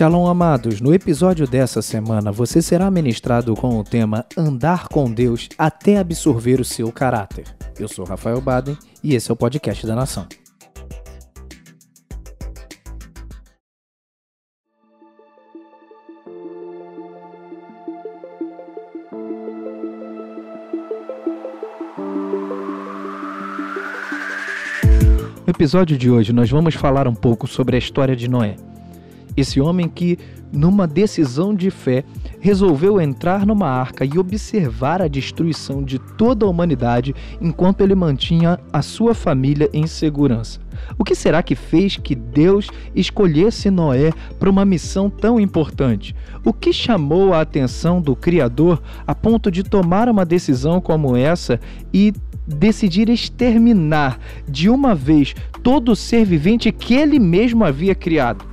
Shalom, amados. No episódio dessa semana, você será ministrado com o tema Andar com Deus até absorver o seu caráter. Eu sou Rafael Baden e esse é o podcast da Nação. No episódio de hoje, nós vamos falar um pouco sobre a história de Noé. Esse homem que, numa decisão de fé, resolveu entrar numa arca e observar a destruição de toda a humanidade enquanto ele mantinha a sua família em segurança. O que será que fez que Deus escolhesse Noé para uma missão tão importante? O que chamou a atenção do Criador a ponto de tomar uma decisão como essa e decidir exterminar de uma vez todo ser vivente que ele mesmo havia criado?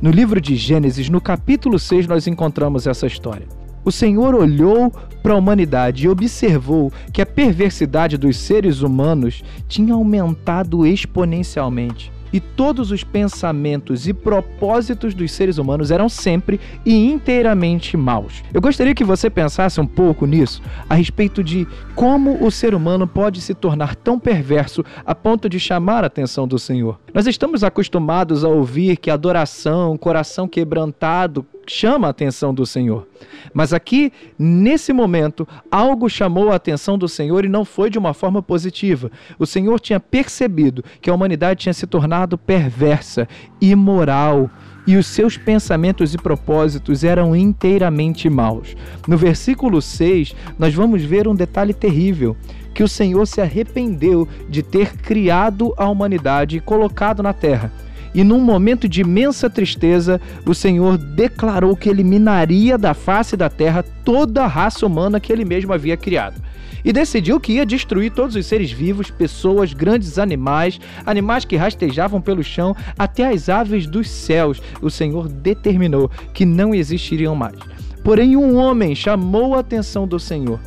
No livro de Gênesis, no capítulo 6, nós encontramos essa história. O Senhor olhou para a humanidade e observou que a perversidade dos seres humanos tinha aumentado exponencialmente e todos os pensamentos e propósitos dos seres humanos eram sempre e inteiramente maus. Eu gostaria que você pensasse um pouco nisso, a respeito de como o ser humano pode se tornar tão perverso a ponto de chamar a atenção do Senhor. Nós estamos acostumados a ouvir que adoração, coração quebrantado, chama a atenção do Senhor. Mas aqui, nesse momento, algo chamou a atenção do Senhor e não foi de uma forma positiva. O Senhor tinha percebido que a humanidade tinha se tornado perversa, imoral, e os seus pensamentos e propósitos eram inteiramente maus. No versículo 6, nós vamos ver um detalhe terrível que o Senhor se arrependeu de ter criado a humanidade e colocado na terra e num momento de imensa tristeza, o Senhor declarou que eliminaria da face da terra toda a raça humana que ele mesmo havia criado e decidiu que ia destruir todos os seres vivos, pessoas, grandes animais, animais que rastejavam pelo chão, até as aves dos céus. O Senhor determinou que não existiriam mais. Porém, um homem chamou a atenção do Senhor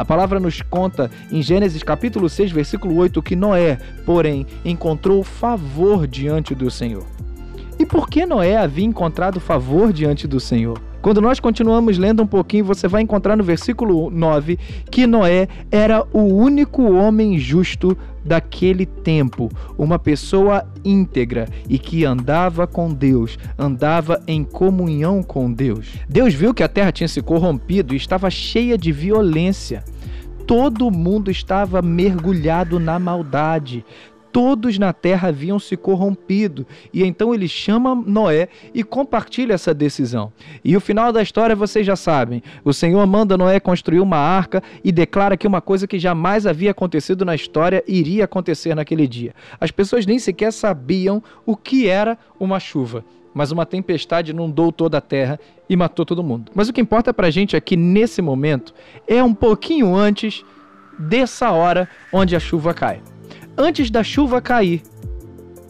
a palavra nos conta em Gênesis capítulo 6, versículo 8, que Noé, porém, encontrou favor diante do Senhor. E por que Noé havia encontrado favor diante do Senhor? Quando nós continuamos lendo um pouquinho, você vai encontrar no versículo 9 que Noé era o único homem justo daquele tempo, uma pessoa íntegra e que andava com Deus, andava em comunhão com Deus. Deus viu que a terra tinha se corrompido e estava cheia de violência todo mundo estava mergulhado na maldade todos na terra haviam se corrompido. E então ele chama Noé e compartilha essa decisão. E o final da história vocês já sabem. O Senhor manda Noé construir uma arca e declara que uma coisa que jamais havia acontecido na história iria acontecer naquele dia. As pessoas nem sequer sabiam o que era uma chuva. Mas uma tempestade inundou toda a terra e matou todo mundo. Mas o que importa pra gente é que nesse momento é um pouquinho antes dessa hora onde a chuva cai antes da chuva cair,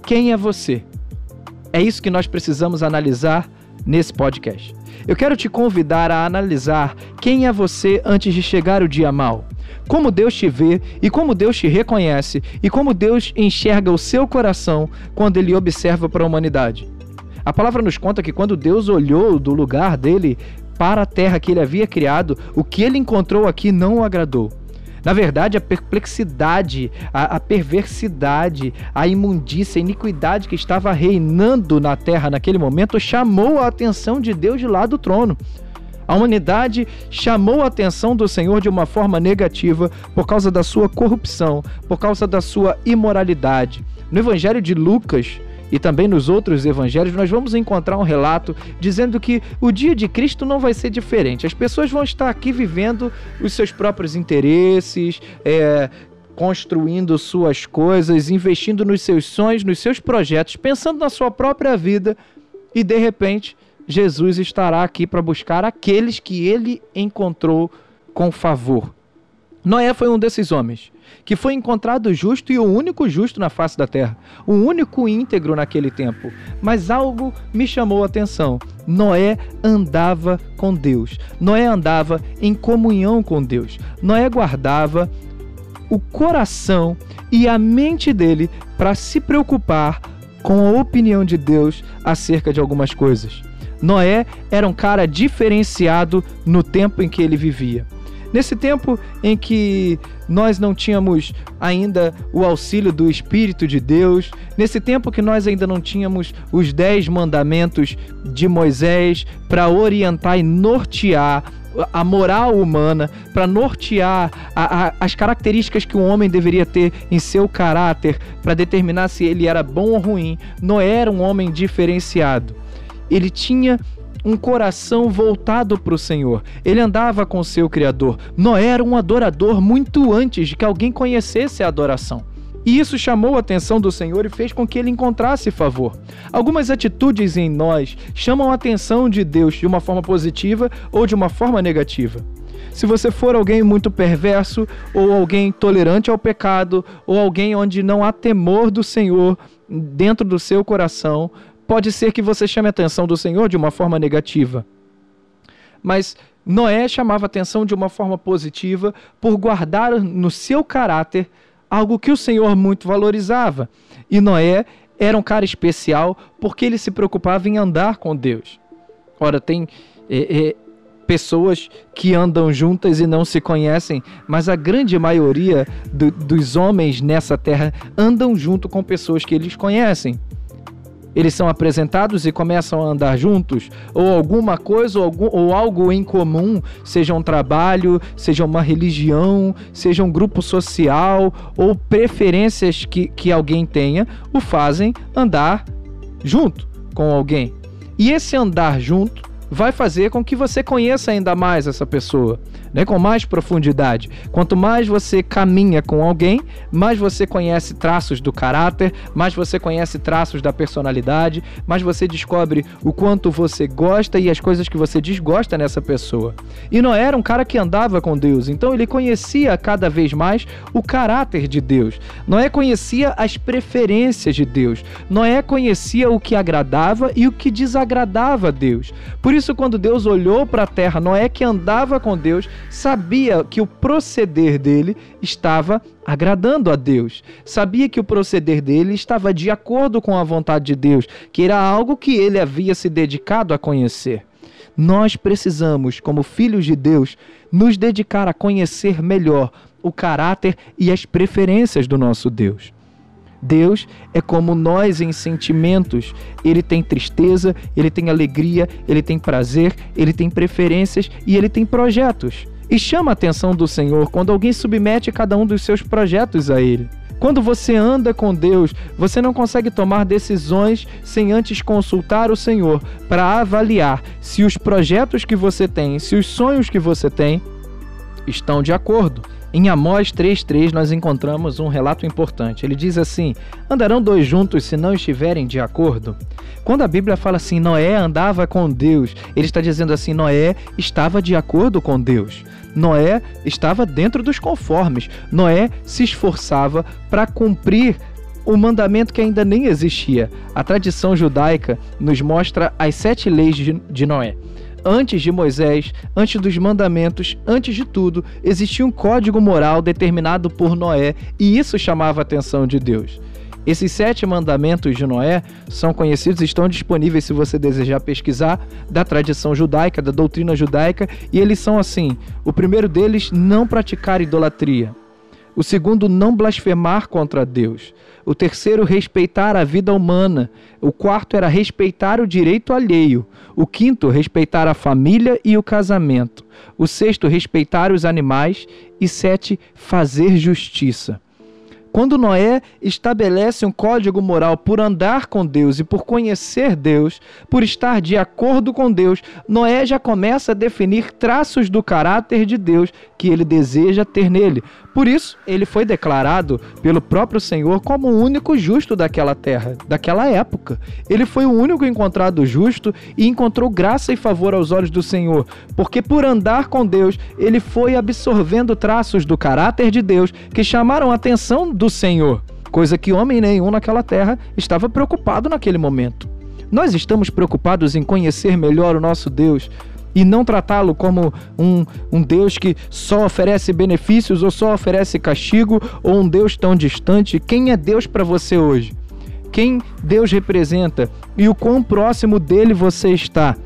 quem é você? É isso que nós precisamos analisar nesse podcast. Eu quero te convidar a analisar quem é você antes de chegar o dia mal. Como Deus te vê e como Deus te reconhece e como Deus enxerga o seu coração quando ele observa para a humanidade. A palavra nos conta que quando Deus olhou do lugar dele para a terra que ele havia criado, o que ele encontrou aqui não o agradou. Na verdade, a perplexidade, a, a, perversidade, a imundícia, a iniquidade que estava reinando na terra naquele momento chamou a atenção de Deus de lá do trono. A humanidade chamou a atenção do Senhor de uma forma negativa por causa da sua corrupção, por causa da sua imoralidade. No Evangelho de Lucas, e também nos outros evangelhos, nós vamos encontrar um relato dizendo que o dia de Cristo não vai ser diferente. As pessoas vão estar aqui vivendo os seus próprios interesses, é, construindo suas coisas, investindo nos seus sonhos, nos seus projetos, pensando na sua própria vida e de repente Jesus estará aqui para buscar aqueles que ele encontrou com favor. Noé foi um desses homens que foi encontrado justo e o único justo na face da terra, o único íntegro naquele tempo. Mas algo me chamou a atenção. Noé andava com Deus. Noé andava em comunhão com Deus. Noé guardava o coração e a mente dele para se preocupar com a opinião de Deus acerca de algumas coisas. Noé era um cara diferenciado no tempo em que ele vivia. Nesse tempo em que nós não tínhamos ainda o auxílio do Espírito de Deus, nesse tempo que nós ainda não tínhamos os dez mandamentos de Moisés para orientar e nortear a moral humana, para nortear a, a, as características que um homem deveria ter em seu caráter, para determinar se ele era bom ou ruim. Noé era um homem diferenciado. Ele tinha um coração voltado para o Senhor. Ele andava com seu Criador. Noé era um adorador muito antes de que alguém conhecesse a adoração. E isso chamou a atenção do Senhor e fez com que ele encontrasse favor. Algumas atitudes em nós chamam a atenção de Deus de uma forma positiva ou de uma forma negativa. Se você for alguém muito perverso, ou alguém tolerante ao pecado, ou alguém onde não há temor do Senhor dentro do seu coração, pode ser que você chame a atenção do Senhor de uma forma negativa. Mas Noé chamava a atenção de uma forma positiva por guardar no seu caráter algo que o Senhor muito valorizava. E Noé era um cara especial porque ele se preocupava em andar com Deus. Ora, tem é, é, pessoas que andam juntas e não se conhecem, mas a grande maioria do, dos homens nessa terra andam junto com pessoas que eles conhecem eles são apresentados e começam a andar juntos, ou alguma coisa ou, algum, ou algo em comum, seja um trabalho, seja uma religião, seja um grupo social, ou preferências que, que alguém tenha, o fazem andar junto com alguém. E esse andar junto vai fazer com que você conheça ainda mais essa pessoa, né, com mais profundidade. Quanto mais você caminha com alguém, mais você conhece traços do caráter, mais você conhece traços da personalidade, mais você descobre o quanto você gosta e as coisas que você desgosta nessa pessoa. E Noé era um cara que andava com Deus, então ele conhecia cada vez mais o caráter de Deus. Noé conhecia as preferências de Deus. Noé conhecia o que agradava e o que desagradava a Deus. Por isso, quando Deus olhou para a terra, Noé que andava com Deus, sabia que o proceder dele estava agradando a Deus. Sabia que o proceder dele estava de acordo com a vontade de Deus, que era algo que ele havia se dedicado a conhecer. Nós precisamos, como filhos de Deus, nos dedicar a conhecer melhor o caráter e as preferências do nosso Deus. Deus é como nós em sentimentos. Ele tem tristeza, ele tem alegria, ele tem prazer, ele tem preferências e ele tem projetos. E chama a atenção do Senhor quando alguém submete cada um dos seus projetos a Ele. Quando você anda com Deus, você não consegue tomar decisões sem antes consultar o Senhor para avaliar se os projetos que você tem, se os sonhos que você tem estão de acordo. Em Amós 3,3 nós encontramos um relato importante. Ele diz assim: Andarão dois juntos se não estiverem de acordo? Quando a Bíblia fala assim, Noé andava com Deus, ele está dizendo assim: Noé estava de acordo com Deus. Noé estava dentro dos conformes. Noé se esforçava para cumprir o mandamento que ainda nem existia. A tradição judaica nos mostra as sete leis de Noé antes de Moisés, antes dos mandamentos, antes de tudo, existia um código moral determinado por Noé e isso chamava a atenção de Deus. Esses sete mandamentos de Noé são conhecidos e estão disponíveis se você desejar pesquisar da tradição judaica, da doutrina judaica, e eles são assim: o primeiro deles, não praticar idolatria. O segundo, não blasfemar contra Deus. O terceiro, respeitar a vida humana. O quarto era respeitar o direito alheio. O quinto, respeitar a família e o casamento. O sexto, respeitar os animais. E sete, fazer justiça. Quando Noé estabelece um código moral por andar com Deus e por conhecer Deus, por estar de acordo com Deus, Noé já começa a definir traços do caráter de Deus que ele deseja ter nele. Por isso, ele foi declarado pelo próprio Senhor como o único justo daquela terra, daquela época. Ele foi o único encontrado justo e encontrou graça e favor aos olhos do Senhor, porque por andar com Deus, ele foi absorvendo traços do caráter de Deus que chamaram a atenção do Senhor, coisa que homem nenhum naquela terra estava preocupado naquele momento. Nós estamos preocupados em conhecer melhor o nosso Deus e não tratá-lo como um, um Deus que só oferece benefícios ou só oferece castigo ou um Deus tão distante. Quem é Deus para você hoje? Quem Deus representa e o quão próximo dele você está?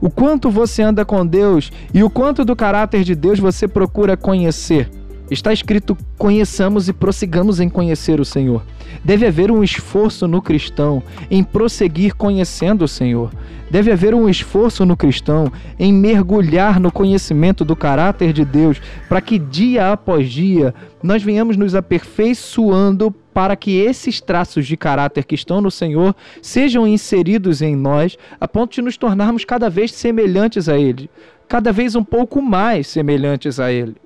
O quanto você anda com Deus e o quanto do caráter de Deus você procura conhecer? Está escrito: conheçamos e prossigamos em conhecer o Senhor. Deve haver um esforço no cristão em prosseguir conhecendo o Senhor. Deve haver um esforço no cristão em mergulhar no conhecimento do caráter de Deus, para que dia após dia nós venhamos nos aperfeiçoando para que esses traços de caráter que estão no Senhor sejam inseridos em nós, a ponto de nos tornarmos cada vez semelhantes a Ele, cada vez um pouco mais semelhantes a Ele.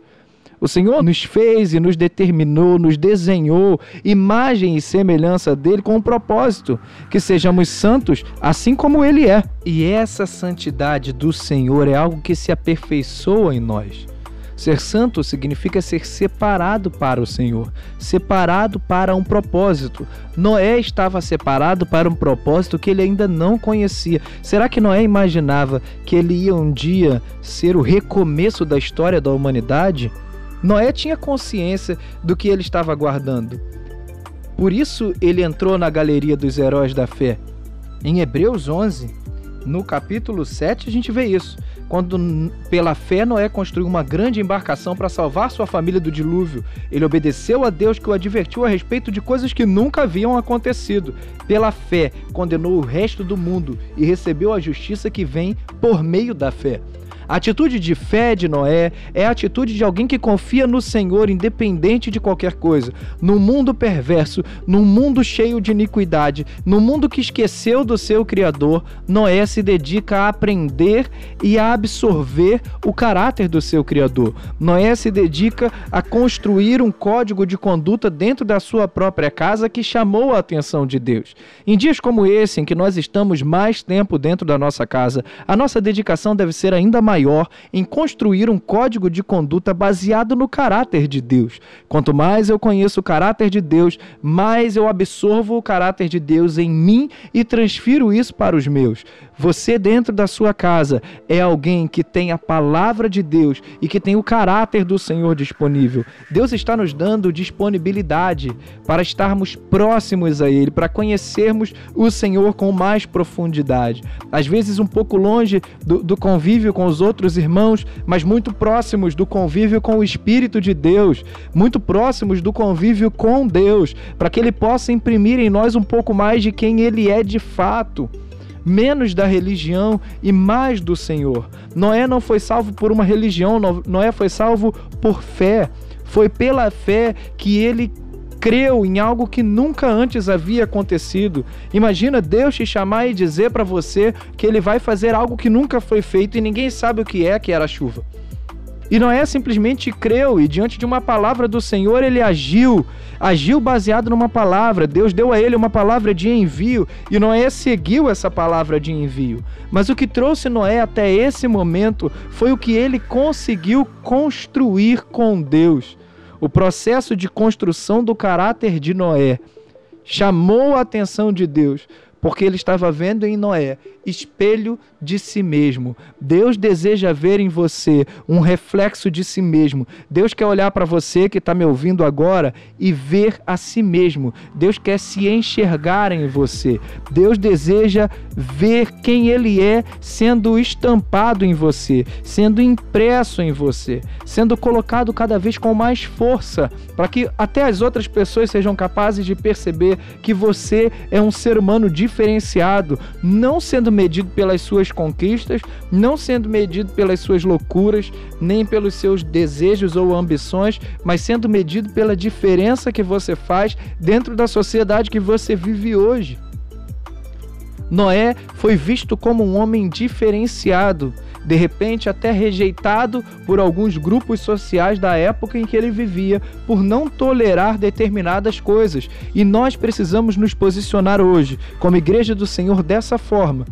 O Senhor nos fez e nos determinou, nos desenhou imagem e semelhança dele com um propósito, que sejamos santos assim como ele é. E essa santidade do Senhor é algo que se aperfeiçoa em nós. Ser santo significa ser separado para o Senhor, separado para um propósito. Noé estava separado para um propósito que ele ainda não conhecia. Será que Noé imaginava que ele ia um dia ser o recomeço da história da humanidade? Noé tinha consciência do que ele estava guardando. Por isso ele entrou na galeria dos heróis da fé. Em Hebreus 11, no capítulo 7, a gente vê isso. Quando, pela fé, Noé construiu uma grande embarcação para salvar sua família do dilúvio. Ele obedeceu a Deus que o advertiu a respeito de coisas que nunca haviam acontecido. Pela fé, condenou o resto do mundo e recebeu a justiça que vem por meio da fé. A atitude de fé de Noé é a atitude de alguém que confia no Senhor, independente de qualquer coisa. No mundo perverso, num mundo cheio de iniquidade, no mundo que esqueceu do seu Criador, Noé se dedica a aprender e a absorver o caráter do seu Criador. Noé se dedica a construir um código de conduta dentro da sua própria casa que chamou a atenção de Deus. Em dias como esse, em que nós estamos mais tempo dentro da nossa casa, a nossa dedicação deve ser ainda maior maior em construir um código de conduta baseado no caráter de Deus. Quanto mais eu conheço o caráter de Deus, mais eu absorvo o caráter de Deus em mim e transfiro isso para os meus. Você, dentro da sua casa, é alguém que tem a palavra de Deus e que tem o caráter do Senhor disponível. Deus está nos dando disponibilidade para estarmos próximos a Ele, para conhecermos o Senhor com mais profundidade. Às vezes, um pouco longe do, do convívio com os outros irmãos, mas muito próximos do convívio com o Espírito de Deus, muito próximos do convívio com Deus, para que Ele possa imprimir em nós um pouco mais de quem Ele é de fato menos da religião e mais do Senhor. Noé não foi salvo por uma religião, Noé foi salvo por fé. Foi pela fé que ele creu em algo que nunca antes havia acontecido. Imagina Deus te chamar e dizer para você que ele vai fazer algo que nunca foi feito e ninguém sabe o que é, que era a chuva. E Noé simplesmente creu e diante de uma palavra do Senhor ele agiu. Agiu baseado numa palavra. Deus deu a ele uma palavra de envio e Noé seguiu essa palavra de envio. Mas o que trouxe Noé até esse momento foi o que ele conseguiu construir com Deus. O processo de construção do caráter de Noé chamou a atenção de Deus, porque ele estava vendo em Noé espelho de si mesmo. Deus deseja ver em você um reflexo de si mesmo. Deus quer olhar para você que está me ouvindo agora e ver a si mesmo. Deus quer se enxergar em você. Deus deseja ver quem Ele é sendo estampado em você, sendo impresso em você, sendo colocado cada vez com mais força, para que até as outras pessoas sejam capazes de perceber que você é um ser humano diferente diferenciado, não sendo medido pelas suas conquistas, não sendo medido pelas suas loucuras, nem pelos seus desejos ou ambições, mas sendo medido pela diferença que você faz dentro da sociedade que você vive hoje. Noé foi visto como um homem diferenciado, de repente até rejeitado por alguns grupos sociais da época em que ele vivia, por não tolerar determinadas coisas. E nós precisamos nos posicionar hoje, como Igreja do Senhor, dessa forma.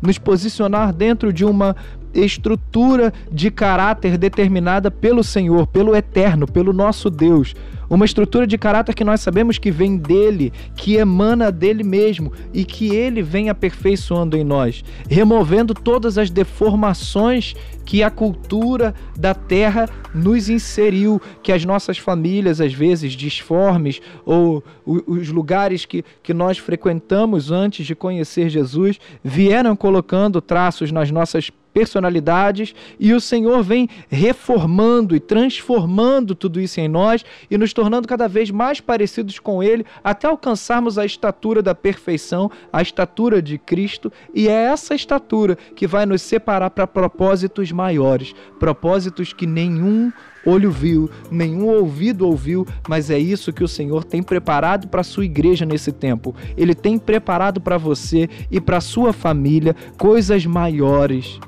Nos posicionar dentro de uma estrutura de caráter determinada pelo Senhor, pelo Eterno, pelo nosso Deus. Uma estrutura de caráter que nós sabemos que vem dele, que emana dele mesmo e que ele vem aperfeiçoando em nós, removendo todas as deformações que a cultura da terra nos inseriu, que as nossas famílias, às vezes disformes, ou os lugares que, que nós frequentamos antes de conhecer Jesus, vieram colocando traços nas nossas personalidades e o Senhor vem reformando e transformando tudo isso em nós e nos tornando cada vez mais parecidos com Ele até alcançarmos a estatura da perfeição, a estatura de Cristo e é essa estatura que vai nos separar para propósitos maiores, propósitos que nenhum olho viu, nenhum ouvido ouviu, mas é isso que o Senhor tem preparado para a sua igreja nesse tempo. Ele tem preparado para você e para sua família coisas maiores.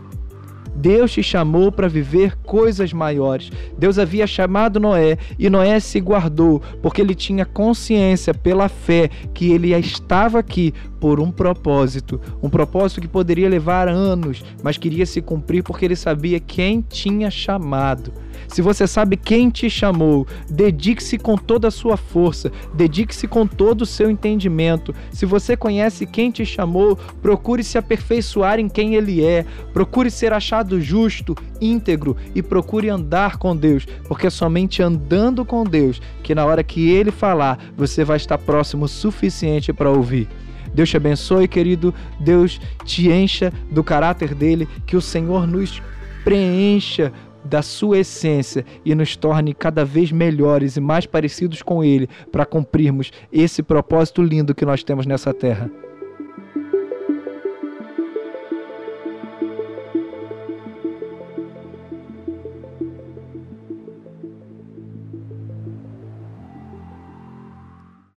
Deus te chamou para viver coisas maiores. Deus havia chamado Noé e Noé se guardou, porque ele tinha consciência pela fé que ele estava aqui por um propósito, um propósito que poderia levar anos, mas queria se cumprir porque ele sabia quem tinha chamado. Se você sabe quem te chamou, dedique-se com toda a sua força, dedique-se com todo o seu entendimento. Se você conhece quem te chamou, procure se aperfeiçoar em quem ele é, procure ser achado justo, íntegro e procure andar com Deus, porque é somente andando com Deus que na hora que ele falar, você vai estar próximo o suficiente para ouvir. Deus te abençoe, querido. Deus te encha do caráter dele, que o Senhor nos preencha da sua essência e nos torne cada vez melhores e mais parecidos com Ele para cumprirmos esse propósito lindo que nós temos nessa terra.